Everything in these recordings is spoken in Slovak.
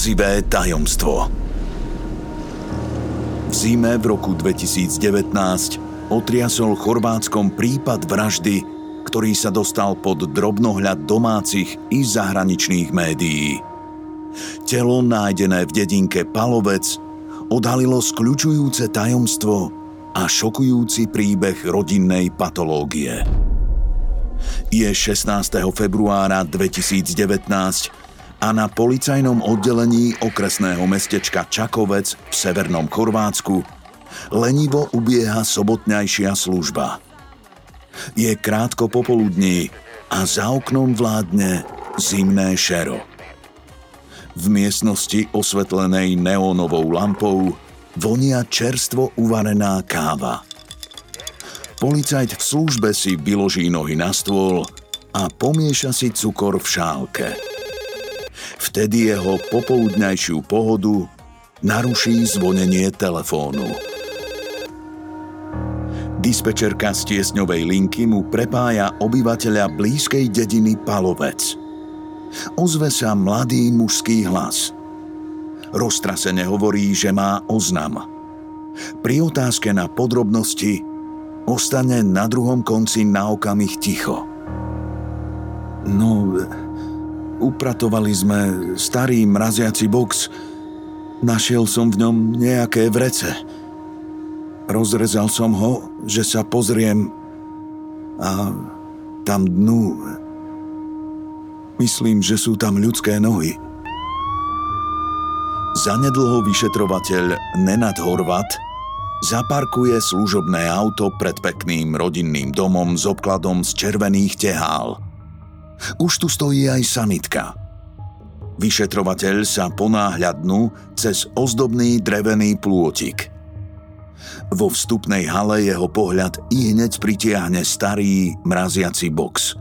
Mrazivé tajomstvo V zime v roku 2019 otriasol Chorvátskom prípad vraždy, ktorý sa dostal pod drobnohľad domácich i zahraničných médií. Telo nájdené v dedinke Palovec odhalilo skľučujúce tajomstvo a šokujúci príbeh rodinnej patológie. Je 16. februára 2019 a na policajnom oddelení okresného mestečka Čakovec v severnom Chorvátsku lenivo ubieha sobotňajšia služba. Je krátko popoludní a za oknom vládne zimné šero. V miestnosti osvetlenej neónovou lampou vonia čerstvo uvarená káva. Policajt v službe si vyloží nohy na stôl a pomieša si cukor v šálke. Vtedy jeho popoludňajšiu pohodu naruší zvonenie telefónu. Dispečerka z tiesňovej linky mu prepája obyvateľa blízkej dediny Palovec. Ozve sa mladý mužský hlas. Roztrasene hovorí, že má oznam. Pri otázke na podrobnosti ostane na druhom konci na okamih ticho. No, Upratovali sme starý mraziaci box. Našiel som v ňom nejaké vrece. Rozrezal som ho, že sa pozriem a tam dnu. Myslím, že sú tam ľudské nohy. Zanedlho vyšetrovateľ Nenad Horvat zaparkuje služobné auto pred pekným rodinným domom s obkladom z červených tehál – už tu stojí aj sanitka. Vyšetrovateľ sa ponáhľa dnu cez ozdobný drevený plôtik. Vo vstupnej hale jeho pohľad i hneď pritiahne starý mraziaci box.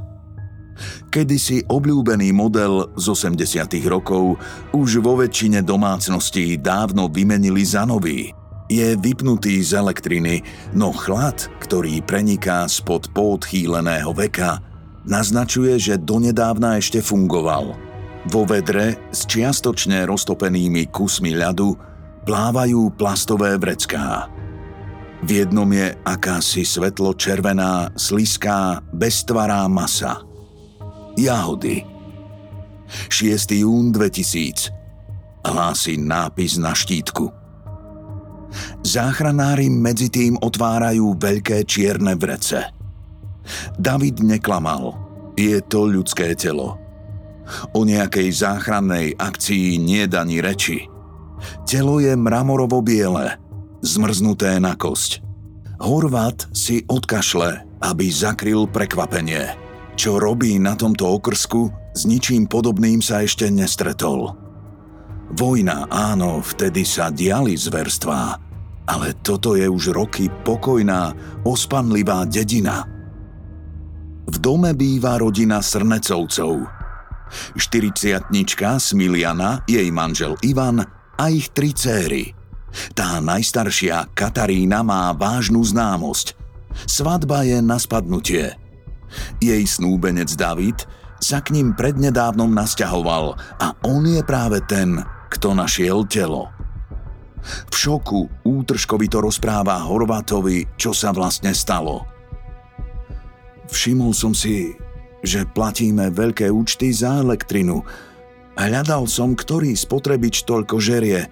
Kedysi obľúbený model z 80 rokov už vo väčšine domácností dávno vymenili za nový. Je vypnutý z elektriny, no chlad, ktorý preniká spod poodchýleného veka, naznačuje, že donedávna ešte fungoval. Vo vedre s čiastočne roztopenými kusmi ľadu plávajú plastové vrecká. V jednom je akási svetlo-červená, sliská, beztvará masa. Jahody. 6. jún 2000. Hlási nápis na štítku. Záchranári medzi tým otvárajú veľké čierne vrece – David neklamal. Je to ľudské telo. O nejakej záchrannej akcii nie daní reči. Telo je mramorovo biele, zmrznuté na kosť. Horvat si odkašle, aby zakryl prekvapenie. Čo robí na tomto okrsku, s ničím podobným sa ešte nestretol. Vojna, áno, vtedy sa diali zverstvá, ale toto je už roky pokojná, ospanlivá dedina – v dome býva rodina Srnecovcov. 40 Smiliana, jej manžel Ivan a ich tri céry. Tá najstaršia, Katarína, má vážnu známosť. Svadba je na spadnutie. Jej snúbenec David sa k ním prednedávnom nasťahoval a on je práve ten, kto našiel telo. V šoku útržkovito rozpráva Horvátovi, čo sa vlastne stalo. Všimol som si, že platíme veľké účty za elektrinu. Hľadal som, ktorý spotrebič toľko žerie.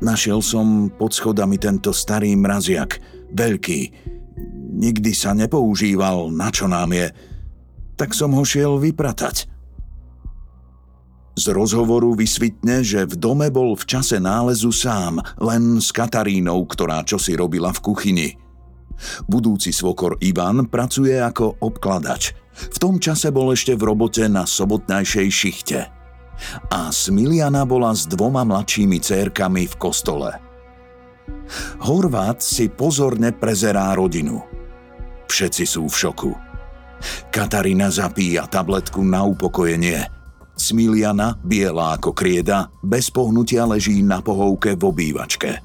Našiel som pod schodami tento starý mraziak, veľký. Nikdy sa nepoužíval, na čo nám je. Tak som ho šiel vypratať. Z rozhovoru vysvitne, že v dome bol v čase nálezu sám, len s Katarínou, ktorá čosi robila v kuchyni. Budúci svokor Ivan pracuje ako obkladač. V tom čase bol ešte v robote na sobotnajšej šichte. A Smiliana bola s dvoma mladšími cérkami v kostole. Horvát si pozorne prezerá rodinu. Všetci sú v šoku. Katarína zapíja tabletku na upokojenie – Smiliana, biela ako krieda, bez pohnutia leží na pohovke v obývačke.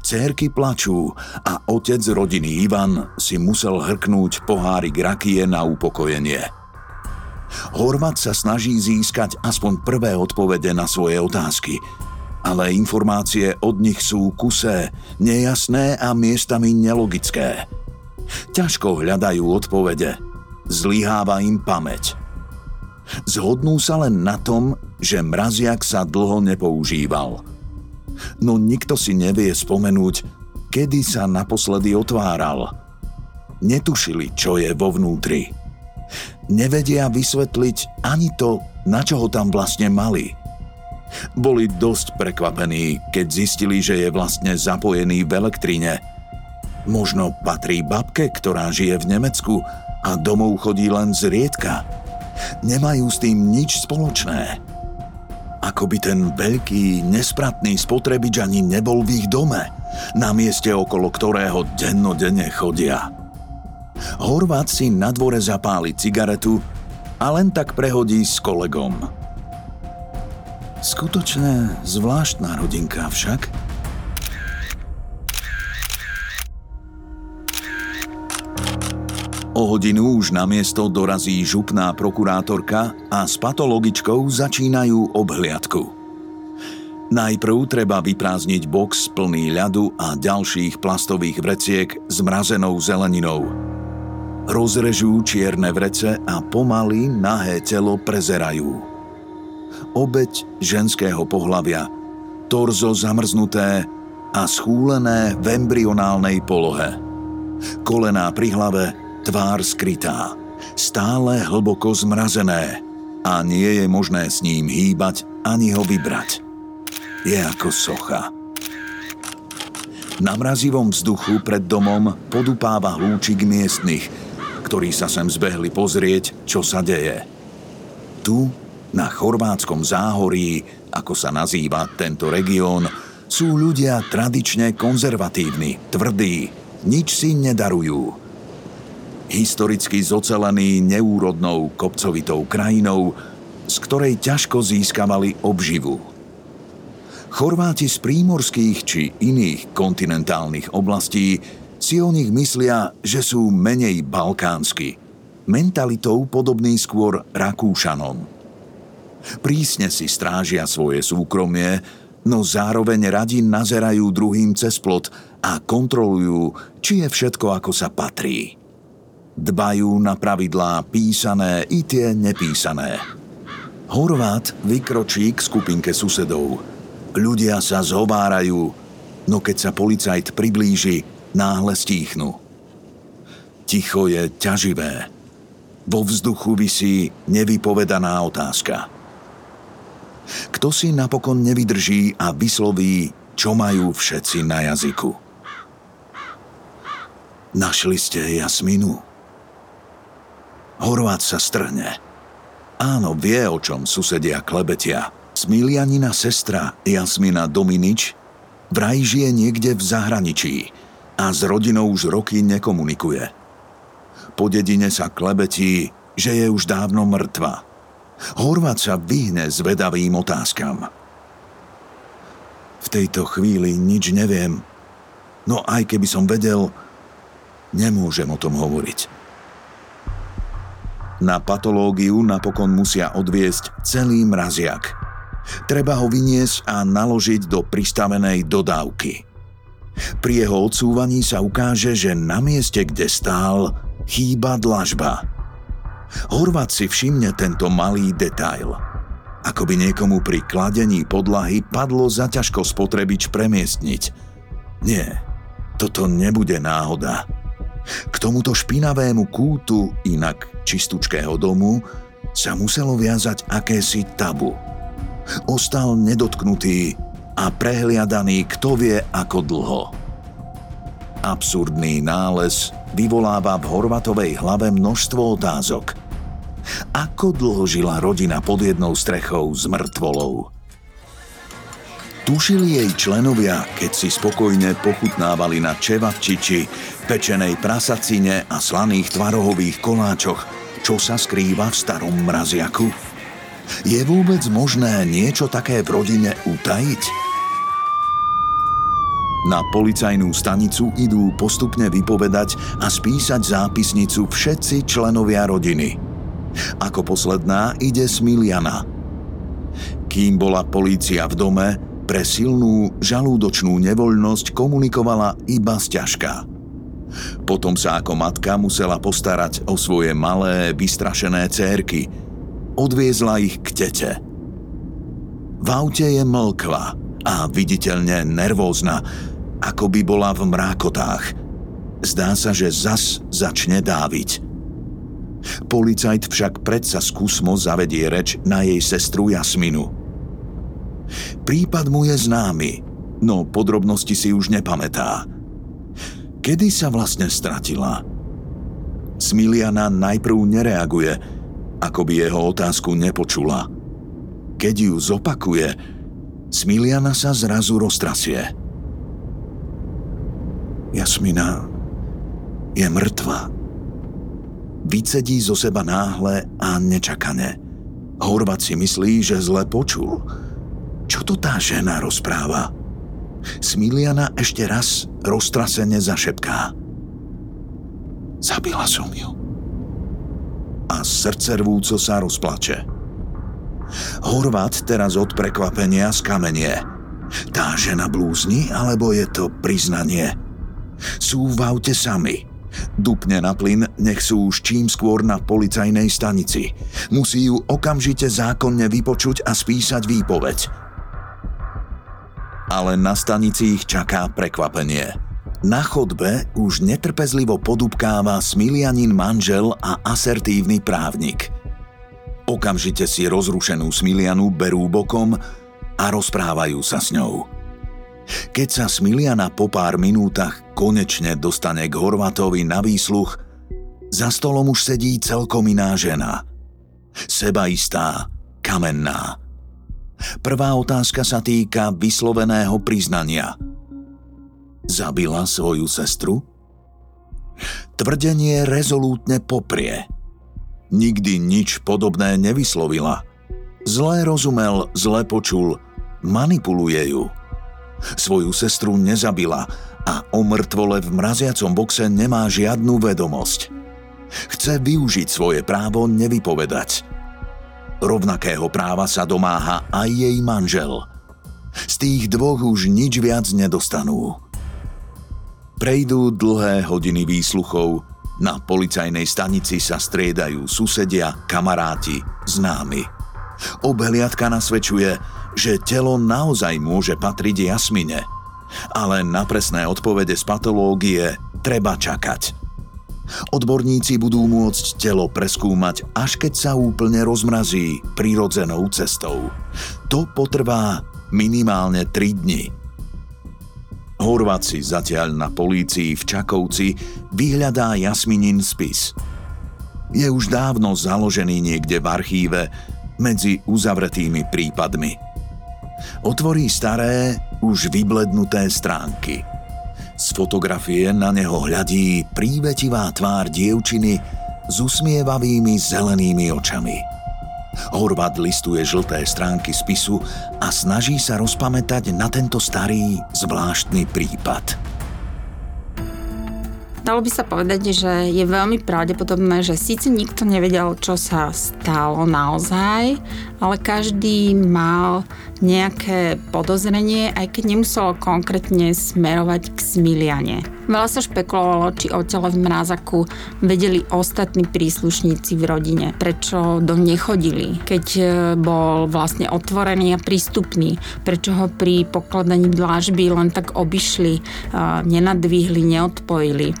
Cérky plačú a otec rodiny Ivan si musel hrknúť pohárik rakie na upokojenie. Horvat sa snaží získať aspoň prvé odpovede na svoje otázky, ale informácie od nich sú kusé, nejasné a miestami nelogické. Ťažko hľadajú odpovede, zlyháva im pamäť – Zhodnú sa len na tom, že mraziak sa dlho nepoužíval. No nikto si nevie spomenúť, kedy sa naposledy otváral. Netušili, čo je vo vnútri. Nevedia vysvetliť ani to, na čo ho tam vlastne mali. Boli dosť prekvapení, keď zistili, že je vlastne zapojený v elektrine. Možno patrí babke, ktorá žije v Nemecku a domov chodí len zriedka nemajú s tým nič spoločné. Ako by ten veľký, nespratný spotrebič ani nebol v ich dome, na mieste okolo ktorého dennodenne chodia. Horvát si na dvore zapáli cigaretu a len tak prehodí s kolegom. Skutočne zvláštna rodinka však – O hodinu už na miesto dorazí župná prokurátorka a s patologičkou začínajú obhliadku. Najprv treba vyprázdniť box plný ľadu a ďalších plastových vreciek s mrazenou zeleninou. Rozrežú čierne vrece a pomaly nahé telo prezerajú. Obeď ženského pohlavia, torzo zamrznuté a schúlené v embryonálnej polohe. Kolená pri hlave tvár skrytá, stále hlboko zmrazené a nie je možné s ním hýbať ani ho vybrať. Je ako socha. Na mrazivom vzduchu pred domom podupáva hlúčik miestnych, ktorí sa sem zbehli pozrieť, čo sa deje. Tu, na chorvátskom záhorí, ako sa nazýva tento región, sú ľudia tradične konzervatívni, tvrdí, nič si nedarujú historicky zocelený neúrodnou kopcovitou krajinou, z ktorej ťažko získavali obživu. Chorváti z prímorských či iných kontinentálnych oblastí si o nich myslia, že sú menej balkánsky, mentalitou podobný skôr Rakúšanom. Prísne si strážia svoje súkromie, no zároveň radi nazerajú druhým cez plot a kontrolujú, či je všetko ako sa patrí. Dbajú na pravidlá písané i tie nepísané. Horvát vykročí k skupinke susedov. Ľudia sa zhovárajú, no keď sa policajt priblíži, náhle stíchnu. Ticho je ťaživé. Vo vzduchu visí nevypovedaná otázka. Kto si napokon nevydrží a vysloví, čo majú všetci na jazyku? Našli ste Jasminu? Horvát sa strhne. Áno, vie, o čom susedia klebetia. Smilianina sestra Jasmina Dominič vraj žije niekde v zahraničí a s rodinou už roky nekomunikuje. Po dedine sa klebetí, že je už dávno mŕtva. Horvát sa vyhne zvedavým otázkam. V tejto chvíli nič neviem, no aj keby som vedel, nemôžem o tom hovoriť. Na patológiu napokon musia odviesť celý mraziak. Treba ho vyniesť a naložiť do pristavenej dodávky. Pri jeho odsúvaní sa ukáže, že na mieste, kde stál, chýba dlažba. Horvat si všimne tento malý detail. Ako by niekomu pri kladení podlahy padlo za ťažko spotrebič premiestniť. Nie, toto nebude náhoda. K tomuto špinavému kútu inak čistučkého domu sa muselo viazať akési tabu. Ostal nedotknutý a prehliadaný kto vie ako dlho. Absurdný nález vyvoláva v Horvatovej hlave množstvo otázok. Ako dlho žila rodina pod jednou strechou s mŕtvolou? Tušili jej členovia, keď si spokojne pochutnávali na čevapčiči, pečenej prasacine a slaných tvarohových koláčoch, čo sa skrýva v starom mraziaku? Je vôbec možné niečo také v rodine utajiť? Na policajnú stanicu idú postupne vypovedať a spísať zápisnicu všetci členovia rodiny. Ako posledná ide Smiliana. Kým bola polícia v dome, pre silnú žalúdočnú nevoľnosť komunikovala iba sťažka. Potom sa ako matka musela postarať o svoje malé, vystrašené cérky. Odviezla ich k tete. V aute je mlkva a viditeľne nervózna, ako by bola v mrákotách. Zdá sa, že zas začne dáviť. Policajt však predsa skúsmo zavedie reč na jej sestru Jasminu. Prípad mu je známy, no podrobnosti si už nepamätá. Kedy sa vlastne stratila? Smiliana najprv nereaguje, ako by jeho otázku nepočula. Keď ju zopakuje, Smiliana sa zrazu roztrasie. Jasmina je mŕtva. Vycedí zo seba náhle a nečakane. Horvat si myslí, že zle počul – čo to tá žena rozpráva? Smiliana ešte raz roztrasene zašepká. Zabila som ju. A srdce rvúco sa rozplače. Horvát teraz od prekvapenia skamenie. Tá žena blúzni, alebo je to priznanie? Sú v aute sami. Dupne na plyn, nech sú už čím skôr na policajnej stanici. Musí ju okamžite zákonne vypočuť a spísať výpoveď ale na stanici ich čaká prekvapenie. Na chodbe už netrpezlivo podúbkáva smilianin manžel a asertívny právnik. Okamžite si rozrušenú smilianu berú bokom a rozprávajú sa s ňou. Keď sa Smiliana po pár minútach konečne dostane k Horvatovi na výsluch, za stolom už sedí celkom iná žena. Sebaistá, kamenná. Prvá otázka sa týka vysloveného priznania. Zabila svoju sestru? Tvrdenie rezolútne poprie. Nikdy nič podobné nevyslovila. Zlé rozumel, zle počul, manipuluje ju. Svoju sestru nezabila a o mŕtvole v mraziacom boxe nemá žiadnu vedomosť. Chce využiť svoje právo nevypovedať – Rovnakého práva sa domáha aj jej manžel. Z tých dvoch už nič viac nedostanú. Prejdú dlhé hodiny výsluchov, na policajnej stanici sa striedajú susedia, kamaráti, známi. Obhliadka nasvedčuje, že telo naozaj môže patriť Jasmine, ale na presné odpovede z patológie treba čakať. Odborníci budú môcť telo preskúmať, až keď sa úplne rozmrazí prirodzenou cestou. To potrvá minimálne 3 dni. Horváci zatiaľ na polícii v Čakovci vyhľadá Jasminin spis. Je už dávno založený niekde v archíve medzi uzavretými prípadmi. Otvorí staré, už vyblednuté stránky – z fotografie na neho hľadí prívetivá tvár dievčiny s usmievavými zelenými očami. Horvat listuje žlté stránky spisu a snaží sa rozpamätať na tento starý, zvláštny prípad. Dalo by sa povedať, že je veľmi pravdepodobné, že síce nikto nevedel, čo sa stalo naozaj, ale každý mal nejaké podozrenie, aj keď nemuselo konkrétne smerovať k Smiliane. Veľa sa špekulovalo, či o tele v mrázaku vedeli ostatní príslušníci v rodine, prečo do nechodili, keď e, bol vlastne otvorený a prístupný, prečo ho pri pokladaní dlážby len tak obišli, nenadvihli, neodpojili.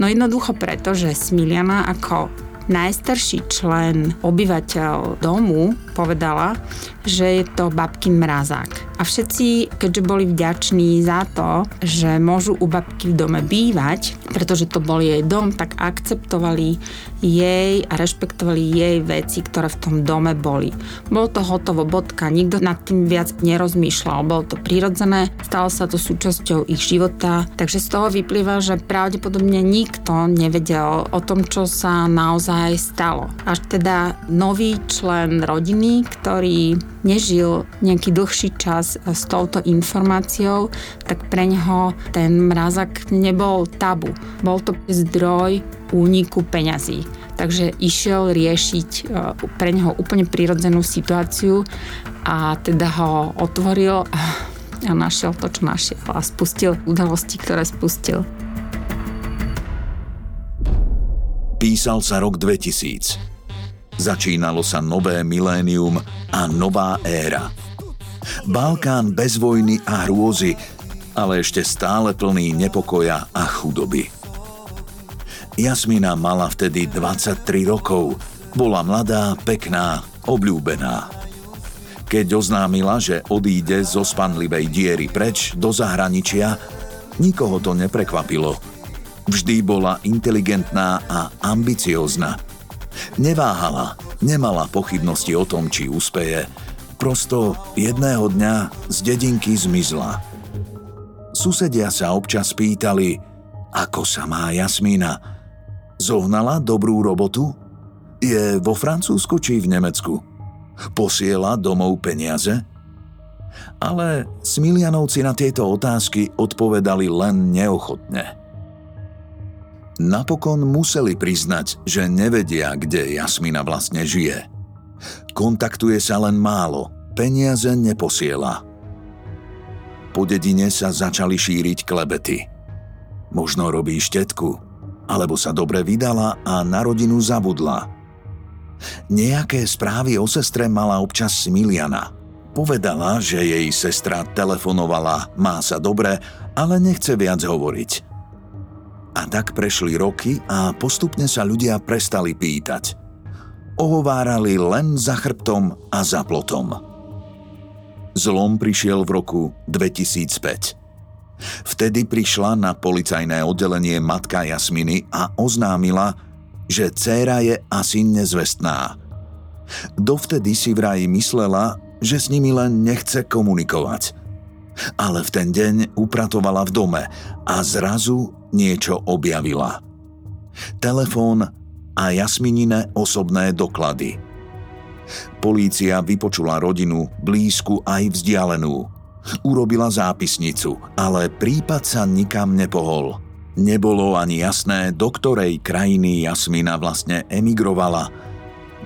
No jednoducho preto, že Smiliana ako najstarší člen obyvateľ domu povedala, že je to babkin mrazák. A všetci, keďže boli vďační za to, že môžu u babky v dome bývať, pretože to bol jej dom, tak akceptovali jej a rešpektovali jej veci, ktoré v tom dome boli. Bolo to hotovo, bodka, nikto nad tým viac nerozmýšľal, bolo to prirodzené, stalo sa to súčasťou ich života, takže z toho vyplýva, že pravdepodobne nikto nevedel o tom, čo sa naozaj stalo. Až teda nový člen rodiny, ktorý nežil nejaký dlhší čas s touto informáciou, tak pre neho ten mrazak nebol tabu. Bol to zdroj úniku peňazí. Takže išiel riešiť e, pre neho úplne prirodzenú situáciu a teda ho otvoril a našiel to, čo našiel a spustil udalosti, ktoré spustil. Písal sa rok 2000. Začínalo sa nové milénium a nová éra. Balkán bez vojny a hrôzy, ale ešte stále plný nepokoja a chudoby. Jasmina mala vtedy 23 rokov. Bola mladá, pekná, obľúbená. Keď oznámila, že odíde zo spanlivej diery preč do zahraničia, nikoho to neprekvapilo. Vždy bola inteligentná a ambiciozna – Neváhala, nemala pochybnosti o tom, či úspeje. Prosto jedného dňa z dedinky zmizla. Susedia sa občas pýtali, ako sa má Jasmína. Zohnala dobrú robotu? Je vo Francúzsku či v Nemecku? Posiela domov peniaze? Ale Smilianovci na tieto otázky odpovedali len neochotne. Napokon museli priznať, že nevedia, kde Jasmina vlastne žije. Kontaktuje sa len málo, peniaze neposiela. Po dedine sa začali šíriť klebety. Možno robí štetku, alebo sa dobre vydala a na rodinu zabudla. Nejaké správy o sestre mala občas Smiliana. Povedala, že jej sestra telefonovala, má sa dobre, ale nechce viac hovoriť – a tak prešli roky a postupne sa ľudia prestali pýtať. Ohovárali len za chrbtom a za plotom. Zlom prišiel v roku 2005. Vtedy prišla na policajné oddelenie matka Jasminy a oznámila, že dcéra je asi nezvestná. Dovtedy si vraj myslela, že s nimi len nechce komunikovať – ale v ten deň upratovala v dome a zrazu niečo objavila. Telefón a Jasminine osobné doklady. Polícia vypočula rodinu, blízku aj vzdialenú. Urobila zápisnicu, ale prípad sa nikam nepohol. Nebolo ani jasné, do ktorej krajiny Jasmina vlastne emigrovala.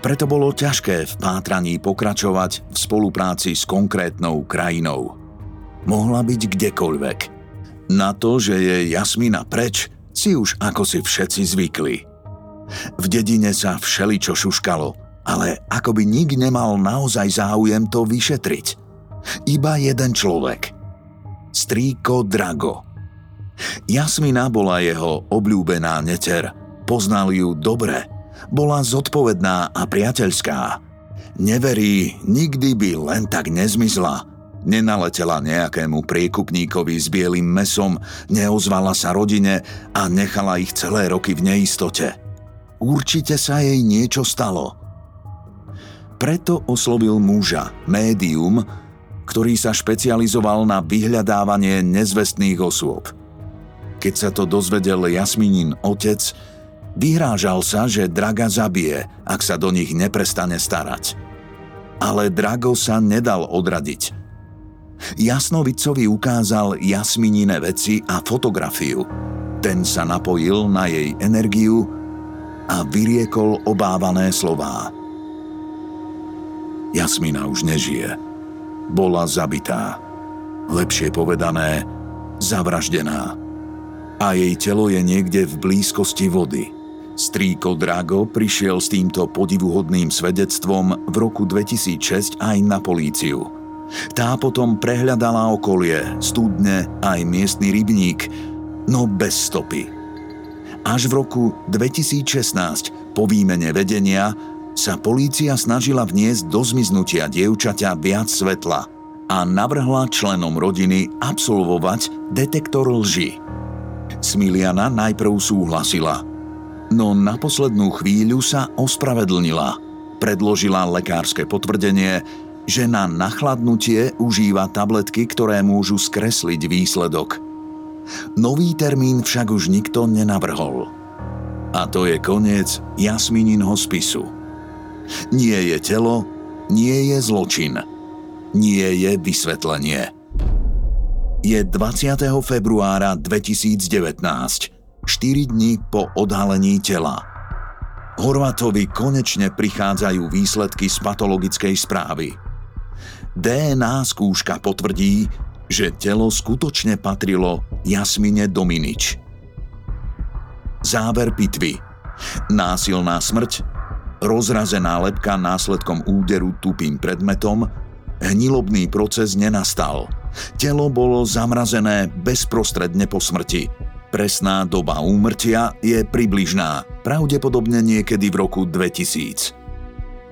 Preto bolo ťažké v pátraní pokračovať v spolupráci s konkrétnou krajinou mohla byť kdekoľvek. Na to, že je Jasmina preč, si už ako si všetci zvykli. V dedine sa všeličo šuškalo, ale ako by nik nemal naozaj záujem to vyšetriť. Iba jeden človek. Strýko Drago. Jasmina bola jeho obľúbená neter. Poznal ju dobre. Bola zodpovedná a priateľská. Neverí, nikdy by len tak nezmizla – Nenaletela nejakému priekupníkovi s bielým mesom, neozvala sa rodine a nechala ich celé roky v neistote. Určite sa jej niečo stalo. Preto oslovil muža, médium, ktorý sa špecializoval na vyhľadávanie nezvestných osôb. Keď sa to dozvedel Jasminin otec, vyhrážal sa, že Draga zabije, ak sa do nich neprestane starať. Ale Drago sa nedal odradiť – Jasnovicovi ukázal Jasminine veci a fotografiu. Ten sa napojil na jej energiu a vyriekol obávané slová. Jasmina už nežije. Bola zabitá. Lepšie povedané, zavraždená. A jej telo je niekde v blízkosti vody. Strýko Drago prišiel s týmto podivuhodným svedectvom v roku 2006 aj na políciu. Tá potom prehľadala okolie, studne aj miestny rybník, no bez stopy. Až v roku 2016 po výmene vedenia sa polícia snažila vniesť do zmiznutia dievčaťa viac svetla a navrhla členom rodiny absolvovať detektor lži. Smiliana najprv súhlasila, no na poslednú chvíľu sa ospravedlnila. Predložila lekárske potvrdenie, že na nachladnutie užíva tabletky, ktoré môžu skresliť výsledok – Nový termín však už nikto nenavrhol. A to je koniec Jasmininho spisu. Nie je telo, nie je zločin, nie je vysvetlenie. Je 20. februára 2019, 4 dní po odhalení tela. Horvatovi konečne prichádzajú výsledky z patologickej správy. DNA skúška potvrdí, že telo skutočne patrilo Jasmine Dominič. Záver pitvy. Násilná smrť, rozrazená lepka následkom úderu tupým predmetom, hnilobný proces nenastal. Telo bolo zamrazené bezprostredne po smrti. Presná doba úmrtia je približná, pravdepodobne niekedy v roku 2000.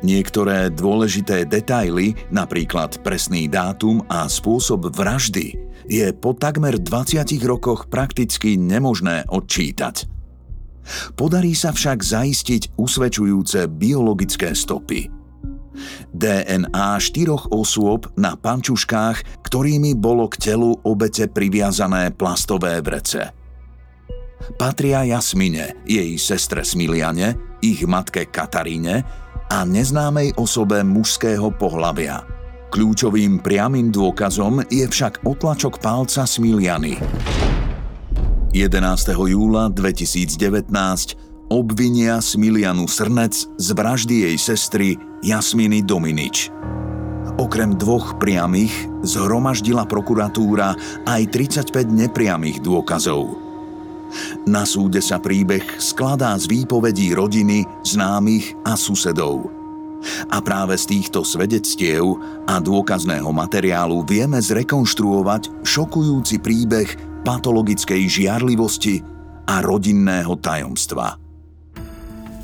Niektoré dôležité detaily, napríklad presný dátum a spôsob vraždy, je po takmer 20 rokoch prakticky nemožné odčítať. Podarí sa však zaistiť usvedčujúce biologické stopy. DNA štyroch osôb na pančuškách, ktorými bolo k telu obete priviazané plastové vrece. Patria Jasmine, jej sestre Smiliane, ich matke Kataríne a neznámej osobe mužského pohlavia. Kľúčovým priamým dôkazom je však otlačok palca Smiliany. 11. júla 2019 obvinia Smilianu Srnec z vraždy jej sestry Jasminy Dominič. Okrem dvoch priamých zhromaždila prokuratúra aj 35 nepriamých dôkazov – na súde sa príbeh skladá z výpovedí rodiny, známych a susedov. A práve z týchto svedectiev a dôkazného materiálu vieme zrekonštruovať šokujúci príbeh patologickej žiarlivosti a rodinného tajomstva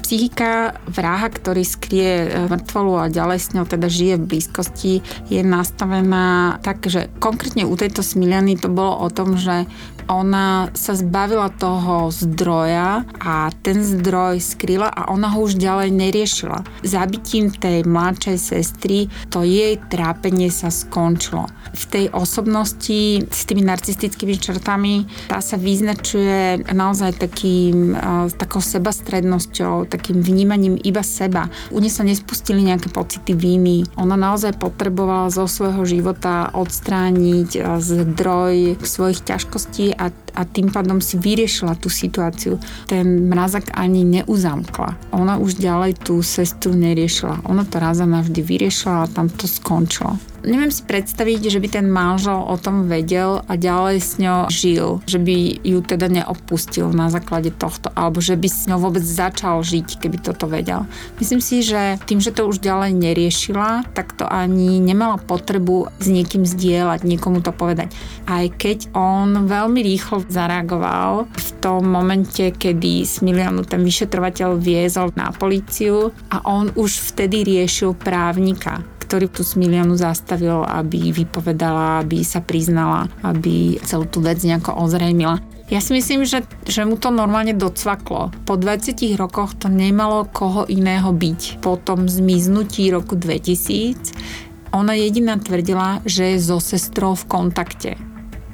psychika vraha, ktorý skrie e, mŕtvolu a ďalej s ňou teda žije v blízkosti, je nastavená tak, že konkrétne u tejto Smiliany to bolo o tom, že ona sa zbavila toho zdroja a ten zdroj skryla a ona ho už ďalej neriešila. Zabitím tej mladšej sestry to jej trápenie sa skončilo. V tej osobnosti s tými narcistickými črtami tá sa vyznačuje naozaj takým, takou sebastrednosťou, takým vnímaním iba seba. U nej sa nespustili nejaké pocity viny. Ona naozaj potrebovala zo svojho života odstrániť zdroj svojich ťažkostí a, a tým pádom si vyriešila tú situáciu. Ten mrazak ani neuzamkla. Ona už ďalej tú cestu neriešila. Ona to raz a navždy vyriešila a tam to skončilo. Neviem si predstaviť, že by ten manžel o tom vedel a ďalej s ňou žil, že by ju teda neopustil na základe tohto, alebo že by s ňou vôbec začal žiť, keby toto vedel. Myslím si, že tým, že to už ďalej neriešila, tak to ani nemala potrebu s niekým zdieľať, niekomu to povedať. Aj keď on veľmi rýchlo zareagoval v tom momente, kedy Smilianu ten vyšetrovateľ viezol na políciu a on už vtedy riešil právnika ktorý tú Smilianu zastavil, aby vypovedala, aby sa priznala, aby celú tú vec nejako ozrejmila. Ja si myslím, že, že mu to normálne docvaklo. Po 20 rokoch to nemalo koho iného byť. Po tom zmiznutí roku 2000 ona jediná tvrdila, že je so sestrou v kontakte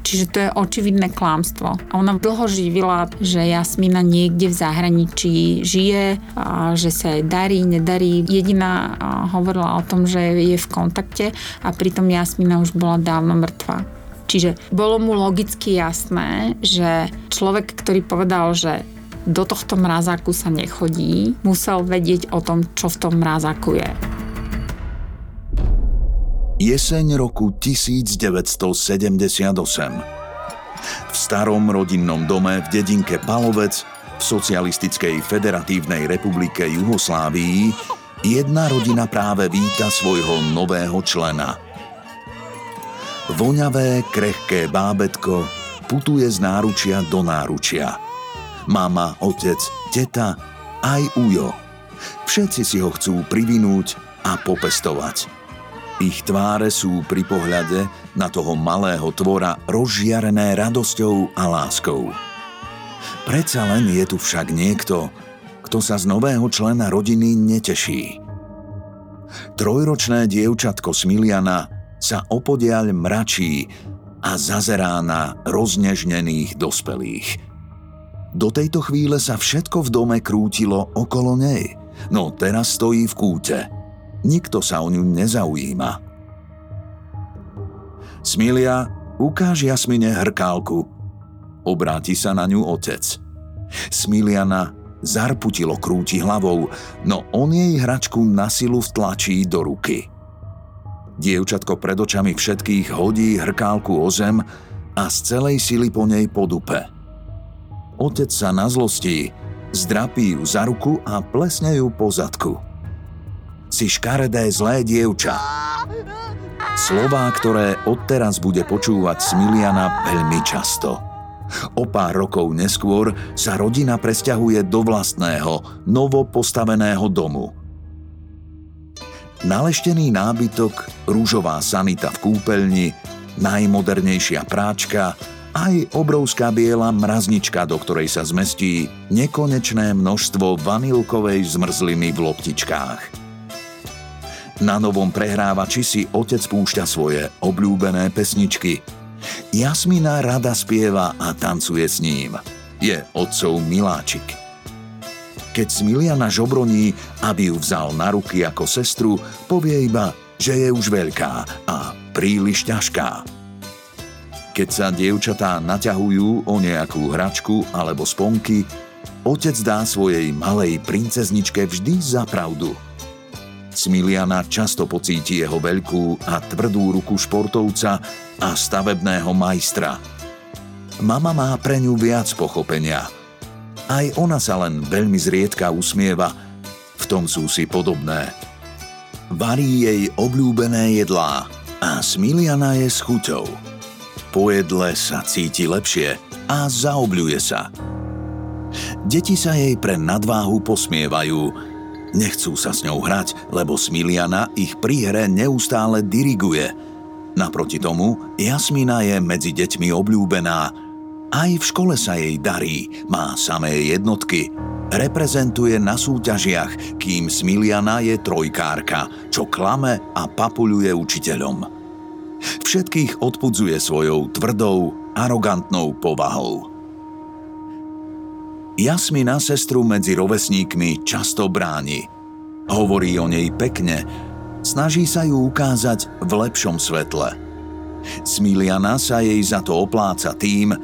Čiže to je očividné klámstvo. A ona dlho živila, že Jasmina niekde v zahraničí žije, a že sa jej darí, nedarí. Jediná hovorila o tom, že je v kontakte a pritom Jasmina už bola dávno mŕtva. Čiže bolo mu logicky jasné, že človek, ktorý povedal, že do tohto mrazáku sa nechodí, musel vedieť o tom, čo v tom mrazáku je. Jeseň roku 1978. V starom rodinnom dome v dedinke Palovec v Socialistickej federatívnej republike Juhoslávii jedna rodina práve víta svojho nového člena. Voňavé, krehké bábetko putuje z náručia do náručia. Mama, otec, teta, aj ujo. Všetci si ho chcú privinúť a popestovať. Ich tváre sú pri pohľade na toho malého tvora rozžiarené radosťou a láskou. Predsa len je tu však niekto, kto sa z nového člena rodiny neteší. Trojročné dievčatko Smiliana sa opodiaľ mračí a zazerá na roznežnených dospelých. Do tejto chvíle sa všetko v dome krútilo okolo nej, no teraz stojí v kúte – Nikto sa o ňu nezaujíma. Smilia, ukáž Jasmine hrkálku. Obráti sa na ňu otec. Smiliana zarputilo krúti hlavou, no on jej hračku na silu vtlačí do ruky. Dievčatko pred očami všetkých hodí hrkálku o zem a z celej sily po nej podupe. Otec sa na zlosti zdrapí ju za ruku a plesne ju po zadku si škaredé zlé dievča. Slová, ktoré odteraz bude počúvať Smiliana veľmi často. O pár rokov neskôr sa rodina presťahuje do vlastného, novo postaveného domu. Naleštený nábytok, rúžová sanita v kúpeľni, najmodernejšia práčka, aj obrovská biela mraznička, do ktorej sa zmestí nekonečné množstvo vanilkovej zmrzliny v loptičkách. Na novom prehrávači si otec púšťa svoje obľúbené pesničky. Jasmina rada spieva a tancuje s ním. Je otcov miláčik. Keď Smiliana žobroní, aby ju vzal na ruky ako sestru, povie iba, že je už veľká a príliš ťažká. Keď sa dievčatá naťahujú o nejakú hračku alebo sponky, otec dá svojej malej princezničke vždy za pravdu – Smiliana často pocíti jeho veľkú a tvrdú ruku športovca a stavebného majstra. Mama má pre ňu viac pochopenia. Aj ona sa len veľmi zriedka usmieva, v tom sú si podobné. Varí jej obľúbené jedlá a Smiliana je s chuťou. Po jedle sa cíti lepšie a zaobľuje sa. Deti sa jej pre nadváhu posmievajú, Nechcú sa s ňou hrať, lebo Smiliana ich pri hre neustále diriguje. Naproti tomu, Jasmina je medzi deťmi obľúbená. Aj v škole sa jej darí, má samé jednotky. Reprezentuje na súťažiach, kým Smiliana je trojkárka, čo klame a papuľuje učiteľom. Všetkých odpudzuje svojou tvrdou, arogantnou povahou. Jasmina sestru medzi rovesníkmi často bráni. Hovorí o nej pekne, snaží sa ju ukázať v lepšom svetle. Smiliana sa jej za to opláca tým,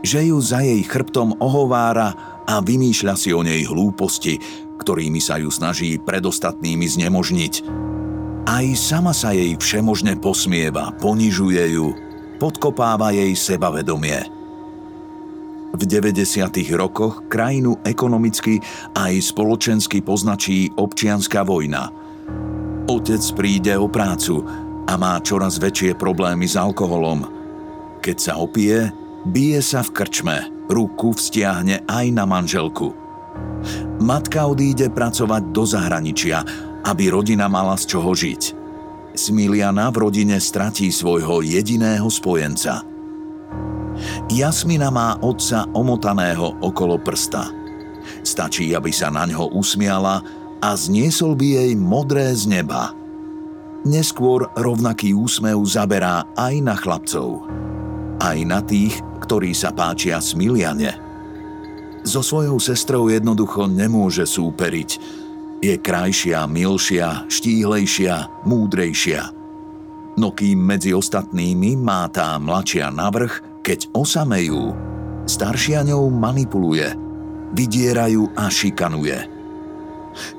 že ju za jej chrbtom ohovára a vymýšľa si o nej hlúposti, ktorými sa ju snaží predostatnými znemožniť. Aj sama sa jej všemožne posmieva, ponižuje ju, podkopáva jej sebavedomie. V 90. rokoch krajinu ekonomicky aj spoločensky poznačí občianská vojna. Otec príde o prácu a má čoraz väčšie problémy s alkoholom. Keď sa opije, bije sa v krčme, ruku vztiahne aj na manželku. Matka odíde pracovať do zahraničia, aby rodina mala z čoho žiť. Smiliana v rodine stratí svojho jediného spojenca – Jasmina má otca omotaného okolo prsta. Stačí, aby sa na ňo usmiala a zniesol by jej modré z neba. Neskôr rovnaký úsmev zaberá aj na chlapcov. Aj na tých, ktorí sa páčia Smiliane. So svojou sestrou jednoducho nemôže súperiť. Je krajšia, milšia, štíhlejšia, múdrejšia. No kým medzi ostatnými má tá mladšia navrh, keď osamejú, staršia ňou manipuluje, vydierajú a šikanuje.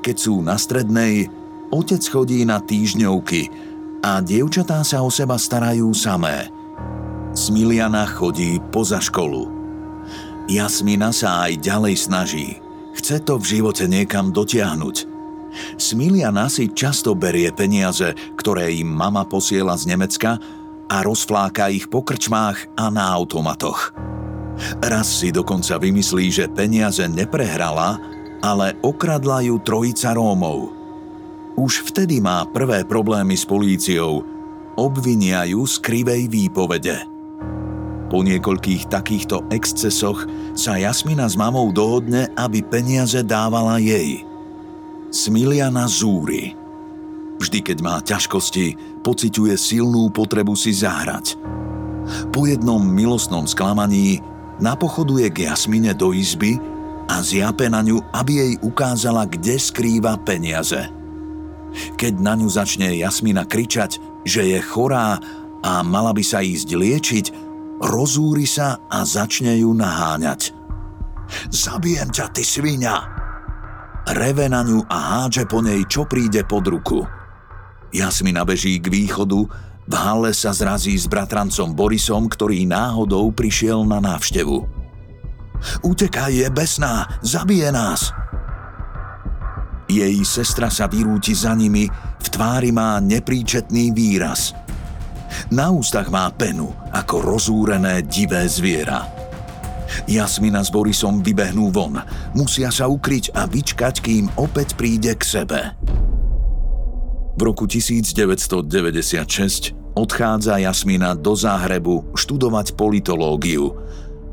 Keď sú na strednej, otec chodí na týždňovky a dievčatá sa o seba starajú samé. Smiliana chodí poza školu. Jasmina sa aj ďalej snaží. Chce to v živote niekam dotiahnuť – Smiliana si často berie peniaze, ktoré im mama posiela z Nemecka a rozfláka ich po krčmách a na automatoch. Raz si dokonca vymyslí, že peniaze neprehrala, ale okradla ju trojica Rómov. Už vtedy má prvé problémy s políciou. Obvinia ju z krivej výpovede. Po niekoľkých takýchto excesoch sa Jasmina s mamou dohodne, aby peniaze dávala jej – Smiliana zúri. Vždy, keď má ťažkosti, pociťuje silnú potrebu si zahrať. Po jednom milostnom sklamaní napochoduje k Jasmine do izby a zjape na ňu, aby jej ukázala, kde skrýva peniaze. Keď na ňu začne Jasmina kričať, že je chorá a mala by sa ísť liečiť, rozúri sa a začne ju naháňať. Zabijem ťa, ty svinia! reve na ňu a hádže po nej, čo príde pod ruku. Jasmina beží k východu, v hale sa zrazí s bratrancom Borisom, ktorý náhodou prišiel na návštevu. Utekaj, je besná, zabije nás! Jej sestra sa vyrúti za nimi, v tvári má nepríčetný výraz. Na ústach má penu, ako rozúrené divé zviera. Jasmina s Borisom vybehnú von. Musia sa ukryť a vyčkať, kým opäť príde k sebe. V roku 1996 odchádza Jasmina do Záhrebu študovať politológiu.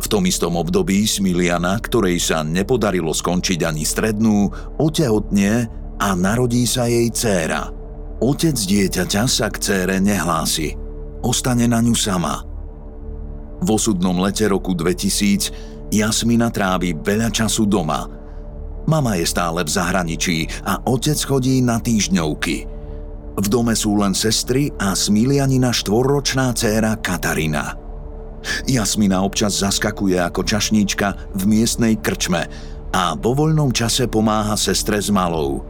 V tom istom období Smiliana, ktorej sa nepodarilo skončiť ani strednú, otehotne a narodí sa jej dcéra. Otec dieťaťa sa k cére nehlási. Ostane na ňu sama – v osudnom lete roku 2000 Jasmina trávi veľa času doma. Mama je stále v zahraničí a otec chodí na týždňovky. V dome sú len sestry a Smilianina štvorročná dcéra Katarína. Jasmina občas zaskakuje ako čašníčka v miestnej krčme a vo voľnom čase pomáha sestre s malou.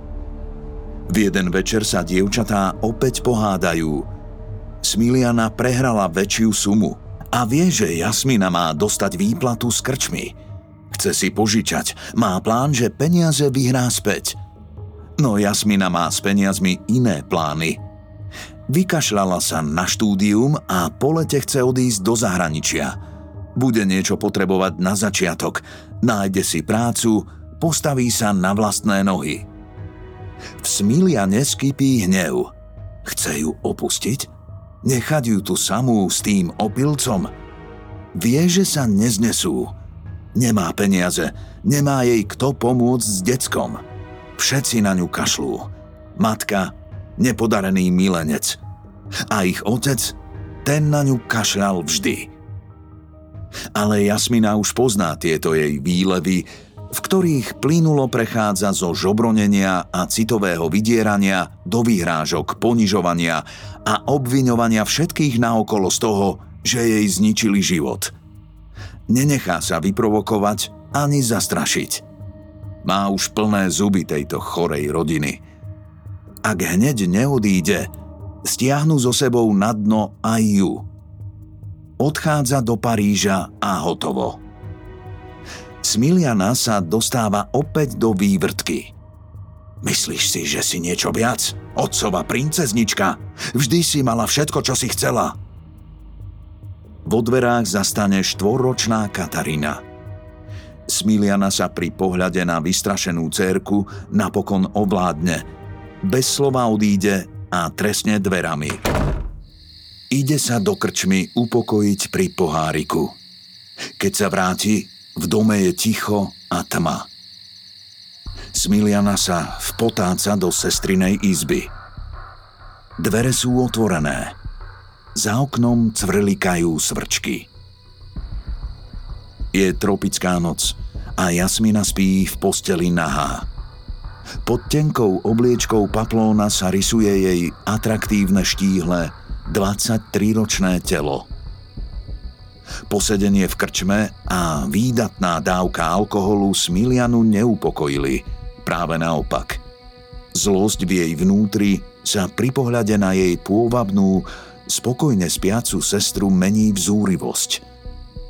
V jeden večer sa dievčatá opäť pohádajú. Smiliana prehrala väčšiu sumu – a vie, že Jasmina má dostať výplatu s krčmi. Chce si požičať, má plán, že peniaze vyhrá späť. No Jasmina má s peniazmi iné plány. Vykašľala sa na štúdium a po lete chce odísť do zahraničia. Bude niečo potrebovať na začiatok, nájde si prácu, postaví sa na vlastné nohy. V Smilia neskypí hnev. Chce ju opustiť? Nechať ju tu samú s tým opilcom? Vie, že sa neznesú. Nemá peniaze, nemá jej kto pomôcť s deckom. Všetci na ňu kašľú. Matka, nepodarený milenec. A ich otec, ten na ňu kašľal vždy. Ale Jasmina už pozná tieto jej výlevy, v ktorých plynulo prechádza zo žobronenia a citového vydierania do vyhrážok, ponižovania a obviňovania všetkých naokolo z toho, že jej zničili život. Nenechá sa vyprovokovať ani zastrašiť. Má už plné zuby tejto chorej rodiny. Ak hneď neodíde, stiahnu so sebou na dno aj ju. Odchádza do Paríža a hotovo. Smiliana sa dostáva opäť do vývrtky. Myslíš si, že si niečo viac? Otcova princeznička? Vždy si mala všetko, čo si chcela. Vo dverách zastane štvorročná Katarína. Smiliana sa pri pohľade na vystrašenú cérku napokon ovládne. Bez slova odíde a trestne dverami. Ide sa do krčmy upokojiť pri poháriku. Keď sa vráti, v dome je ticho a tma. Smiliana sa vpotáca do sestrinej izby. Dvere sú otvorené. Za oknom cvrlikajú svrčky. Je tropická noc a Jasmina spí v posteli nahá. Pod tenkou obliečkou paplóna sa rysuje jej atraktívne štíhle, 23-ročné telo. Posedenie v krčme a výdatná dávka alkoholu Smilianu neupokojili, práve naopak. Zlosť v jej vnútri sa pri pohľade na jej pôvabnú, spokojne spiacu sestru mení v zúrivosť.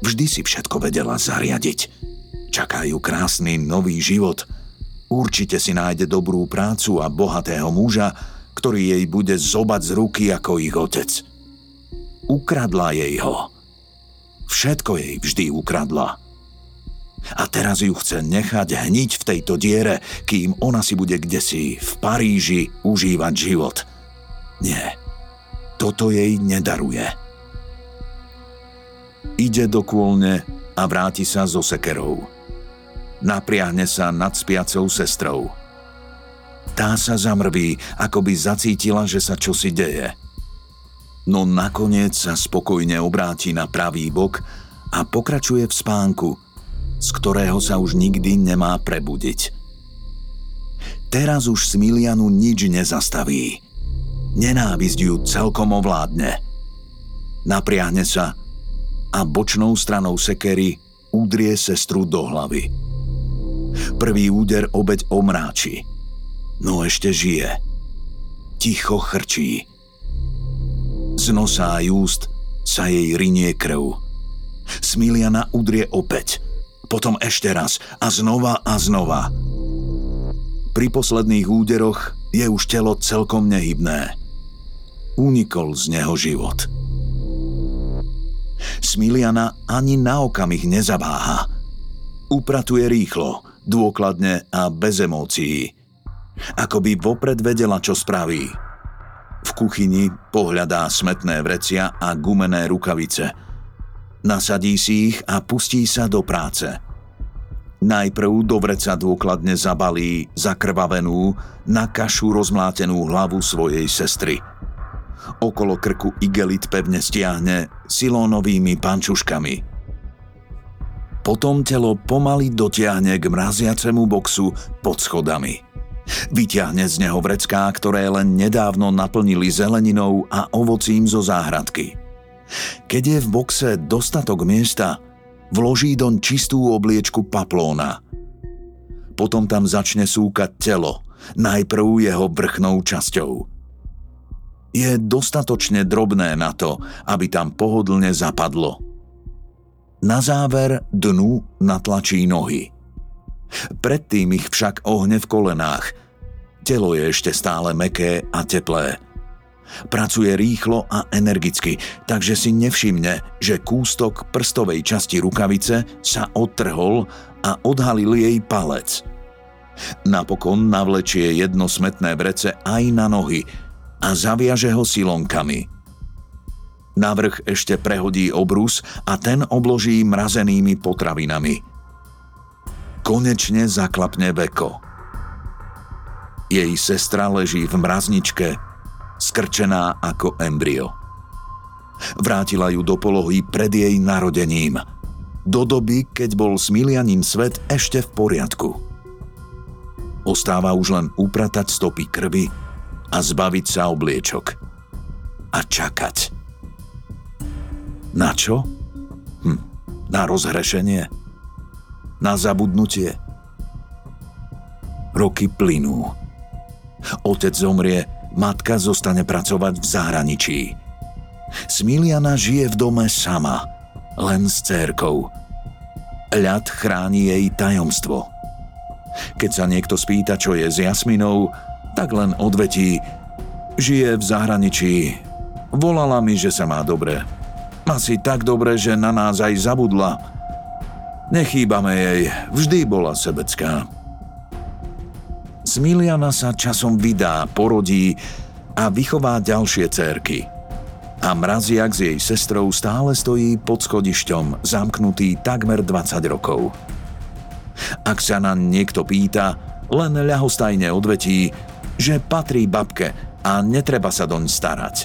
Vždy si všetko vedela zariadiť. Čakajú krásny nový život. Určite si nájde dobrú prácu a bohatého muža, ktorý jej bude zobať z ruky ako ich otec. Ukradla jej ho. Všetko jej vždy ukradla. A teraz ju chce nechať hniť v tejto diere, kým ona si bude kdesi v Paríži užívať život. Nie, toto jej nedaruje. Ide do kôlne a vráti sa so sekerou. Napriahne sa nad spiacou sestrou – tá sa zamrví, ako by zacítila, že sa čosi deje. No nakoniec sa spokojne obráti na pravý bok a pokračuje v spánku, z ktorého sa už nikdy nemá prebudiť. Teraz už Smilianu nič nezastaví. Nenávisť ju celkom ovládne. Napriahne sa a bočnou stranou sekery udrie sestru do hlavy. Prvý úder obeď omráči – no ešte žije. Ticho chrčí. Z nosa a úst sa jej rinie krv. Smiliana udrie opäť, potom ešte raz a znova a znova. Pri posledných úderoch je už telo celkom nehybné. Unikol z neho život. Smiliana ani na okamih nezaváha. Upratuje rýchlo, dôkladne a bez emócií – ako by vopred vedela, čo spraví. V kuchyni pohľadá smetné vrecia a gumené rukavice. Nasadí si ich a pustí sa do práce. Najprv do vreca dôkladne zabalí zakrvavenú, na kašu rozmlátenú hlavu svojej sestry. Okolo krku igelit pevne stiahne silónovými pančuškami – potom telo pomaly dotiahne k mraziacemu boxu pod schodami. Vyťahne z neho vrecká, ktoré len nedávno naplnili zeleninou a ovocím zo záhradky. Keď je v boxe dostatok miesta, vloží doň čistú obliečku paplóna. Potom tam začne súkať telo, najprv jeho vrchnou časťou. Je dostatočne drobné na to, aby tam pohodlne zapadlo. Na záver dnu natlačí nohy – Predtým ich však ohne v kolenách. Telo je ešte stále meké a teplé. Pracuje rýchlo a energicky, takže si nevšimne, že kústok prstovej časti rukavice sa odtrhol a odhalil jej palec. Napokon navlečie jedno smetné vrece aj na nohy a zaviaže ho silonkami. Navrh ešte prehodí obrus a ten obloží mrazenými potravinami – konečne zaklapne veko. Jej sestra leží v mrazničke, skrčená ako embryo. Vrátila ju do polohy pred jej narodením, do doby, keď bol smilianin svet ešte v poriadku. Ostáva už len upratať stopy krvi a zbaviť sa obliečok. A čakať. Na čo? Hm, na rozhrešenie? na zabudnutie. Roky plynú. Otec zomrie, matka zostane pracovať v zahraničí. Smiliana žije v dome sama, len s cérkou. Ľad chráni jej tajomstvo. Keď sa niekto spýta, čo je s Jasminou, tak len odvetí, žije v zahraničí. Volala mi, že sa má dobre. Asi tak dobre, že na nás aj zabudla Nechýbame jej, vždy bola sebecká. Smiliana sa časom vydá, porodí a vychová ďalšie cérky. A mraziak s jej sestrou stále stojí pod schodišťom, zamknutý takmer 20 rokov. Ak sa na niekto pýta, len ľahostajne odvetí, že patrí babke a netreba sa doň starať.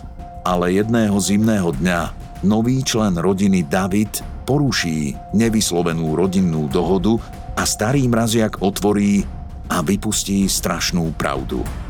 Ale jedného zimného dňa nový člen rodiny David poruší nevyslovenú rodinnú dohodu a starý mraziak otvorí a vypustí strašnú pravdu.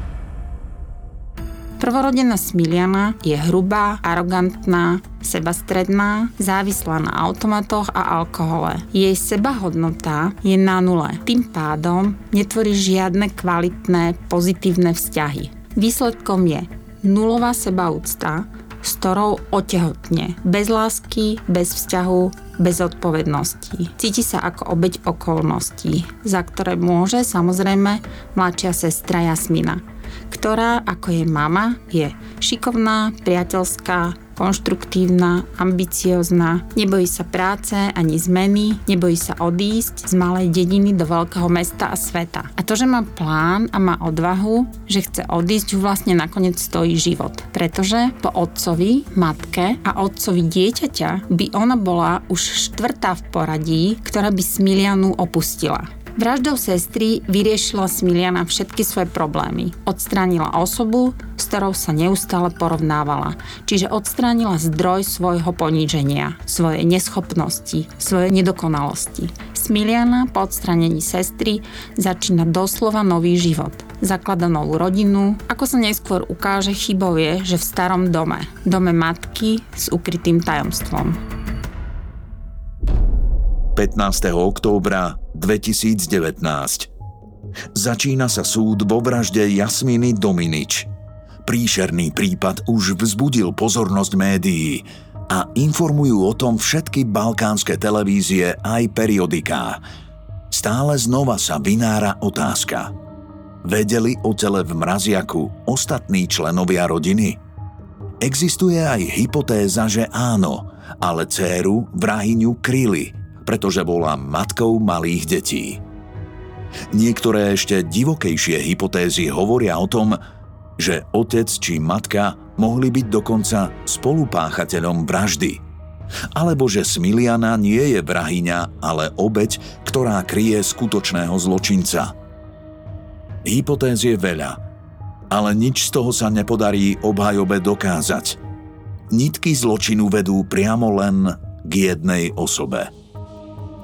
Prvorodená Smiliana je hrubá, arogantná, sebastredná, závislá na automatoch a alkohole. Jej sebahodnota je na nule. Tým pádom netvorí žiadne kvalitné, pozitívne vzťahy. Výsledkom je nulová sebaúcta, s ktorou otehotne. Bez lásky, bez vzťahu, bez odpovednosti. Cíti sa ako obeď okolností, za ktoré môže samozrejme mladšia sestra Jasmina ktorá ako je mama je šikovná, priateľská, konštruktívna, ambiciozná, nebojí sa práce ani zmeny, nebojí sa odísť z malej dediny do veľkého mesta a sveta. A to, že má plán a má odvahu, že chce odísť, ju vlastne nakoniec stojí život. Pretože po otcovi, matke a otcovi dieťaťa by ona bola už štvrtá v poradí, ktorá by Smilianu opustila. Vraždou sestry vyriešila Smiliana všetky svoje problémy. Odstránila osobu, s ktorou sa neustále porovnávala. Čiže odstránila zdroj svojho poníženia, svojej neschopnosti, svojej nedokonalosti. Smiliana po odstránení sestry začína doslova nový život. Zaklada novú rodinu. Ako sa neskôr ukáže, chybou je, že v starom dome, dome matky s ukrytým tajomstvom. 15. októbra 2019. Začína sa súd vo vražde Jasminy Dominič. Príšerný prípad už vzbudil pozornosť médií a informujú o tom všetky balkánske televízie aj periodiká. Stále znova sa vynára otázka. Vedeli o tele v mraziaku ostatní členovia rodiny? Existuje aj hypotéza, že áno, ale dceru vrahyňu kryli – pretože bola matkou malých detí. Niektoré ešte divokejšie hypotézy hovoria o tom, že otec či matka mohli byť dokonca spolupáchateľom vraždy. Alebo že Smiliana nie je vrahyňa, ale obeď, ktorá kryje skutočného zločinca. Hypotéz je veľa, ale nič z toho sa nepodarí obhajobe dokázať. Nitky zločinu vedú priamo len k jednej osobe –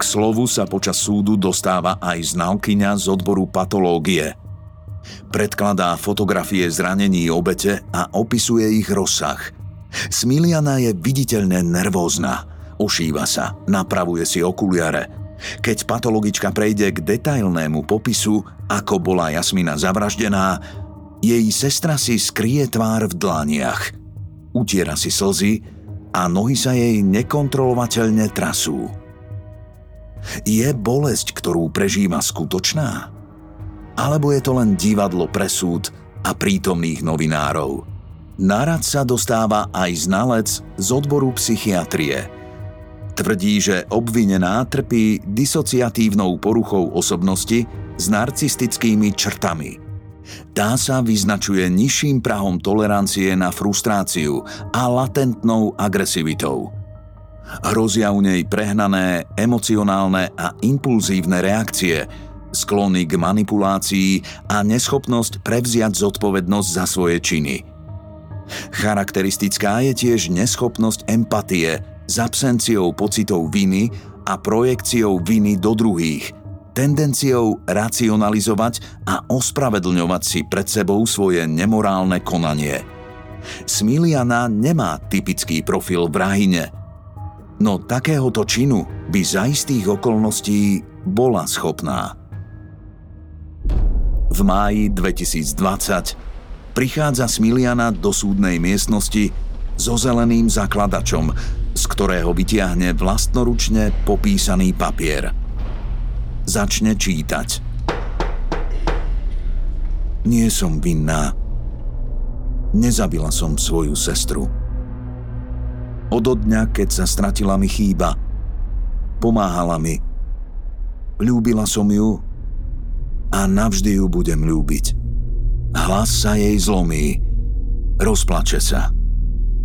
slovu sa počas súdu dostáva aj znalkyňa z odboru patológie. Predkladá fotografie zranení obete a opisuje ich rozsah. Smiliana je viditeľne nervózna. Ošíva sa, napravuje si okuliare. Keď patologička prejde k detailnému popisu, ako bola Jasmina zavraždená, jej sestra si skrie tvár v dlaniach. Utiera si slzy a nohy sa jej nekontrolovateľne trasú. Je bolesť, ktorú prežíva skutočná? Alebo je to len divadlo pre súd a prítomných novinárov? Narad sa dostáva aj znalec z odboru psychiatrie. Tvrdí, že obvinená trpí disociatívnou poruchou osobnosti s narcistickými črtami. Tá sa vyznačuje nižším prahom tolerancie na frustráciu a latentnou agresivitou – Hrozia u nej prehnané, emocionálne a impulzívne reakcie, sklony k manipulácii a neschopnosť prevziať zodpovednosť za svoje činy. Charakteristická je tiež neschopnosť empatie s absenciou pocitov viny a projekciou viny do druhých, tendenciou racionalizovať a ospravedlňovať si pred sebou svoje nemorálne konanie. Smiliana nemá typický profil vrahine – no takéhoto činu by za istých okolností bola schopná. V máji 2020 prichádza Smiliana do súdnej miestnosti so zeleným zakladačom, z ktorého vytiahne vlastnoručne popísaný papier. Začne čítať. Nie som vinná. Nezabila som svoju sestru Odo dňa, keď sa stratila mi chýba. Pomáhala mi. Ľúbila som ju a navždy ju budem ľúbiť. Hlas sa jej zlomí. Rozplače sa.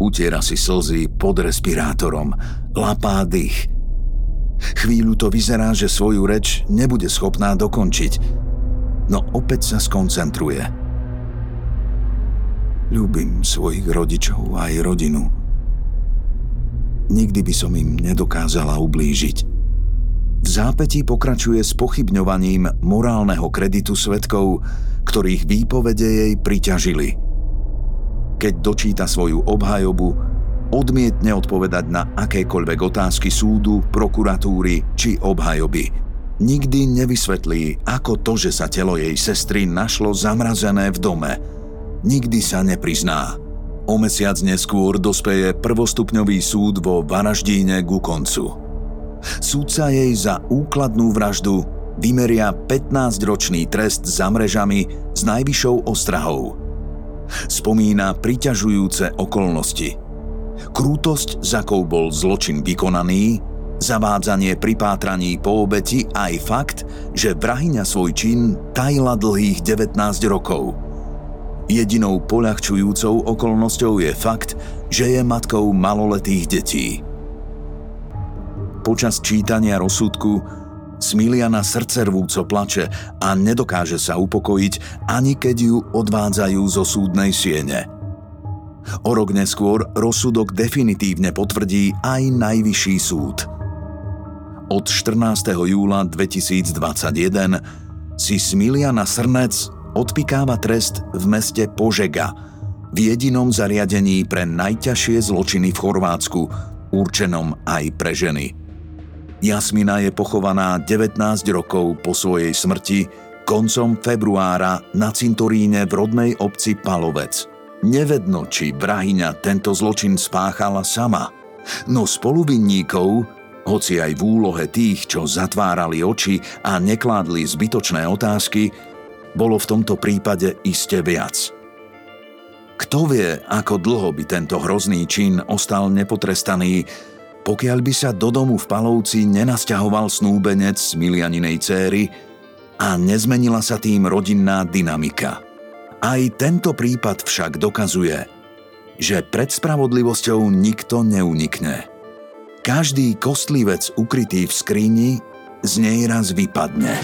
Utiera si slzy pod respirátorom. Lapá dých. Chvíľu to vyzerá, že svoju reč nebude schopná dokončiť. No opäť sa skoncentruje. Ľúbim svojich rodičov aj rodinu nikdy by som im nedokázala ublížiť. V zápätí pokračuje s pochybňovaním morálneho kreditu svetkov, ktorých výpovede jej priťažili. keď dočíta svoju obhajobu, odmietne odpovedať na akékoľvek otázky súdu, prokuratúry či obhajoby. Nikdy nevysvetlí, ako to, že sa telo jej sestry našlo zamrazené v dome. Nikdy sa neprizná. O mesiac neskôr dospeje prvostupňový súd vo Varaždíne ku koncu. Súdca jej za úkladnú vraždu vymeria 15-ročný trest za mrežami s najvyššou ostrahou. Spomína priťažujúce okolnosti. Krútosť, za akou bol zločin vykonaný, zavádzanie pri pátraní po obeti aj fakt, že vrahyňa svoj čin tajila dlhých 19 rokov – Jedinou poľahčujúcou okolnosťou je fakt, že je matkou maloletých detí. Počas čítania rozsudku Smiliana srdcervúco plače a nedokáže sa upokojiť, ani keď ju odvádzajú zo súdnej siene. O rok neskôr rozsudok definitívne potvrdí aj Najvyšší súd. Od 14. júla 2021 si Smiliana Srnec odpikáva trest v meste Požega, v jedinom zariadení pre najťažšie zločiny v Chorvátsku, určenom aj pre ženy. Jasmina je pochovaná 19 rokov po svojej smrti koncom februára na cintoríne v rodnej obci Palovec. Nevedno, či vrahyňa tento zločin spáchala sama, no spoluvinníkov, hoci aj v úlohe tých, čo zatvárali oči a nekládli zbytočné otázky, bolo v tomto prípade iste viac. Kto vie, ako dlho by tento hrozný čin ostal nepotrestaný, pokiaľ by sa do domu v Palovci nenasťahoval snúbenec Milianinej céry a nezmenila sa tým rodinná dynamika. Aj tento prípad však dokazuje, že pred spravodlivosťou nikto neunikne. Každý kostlivec ukrytý v skrini z nej raz vypadne.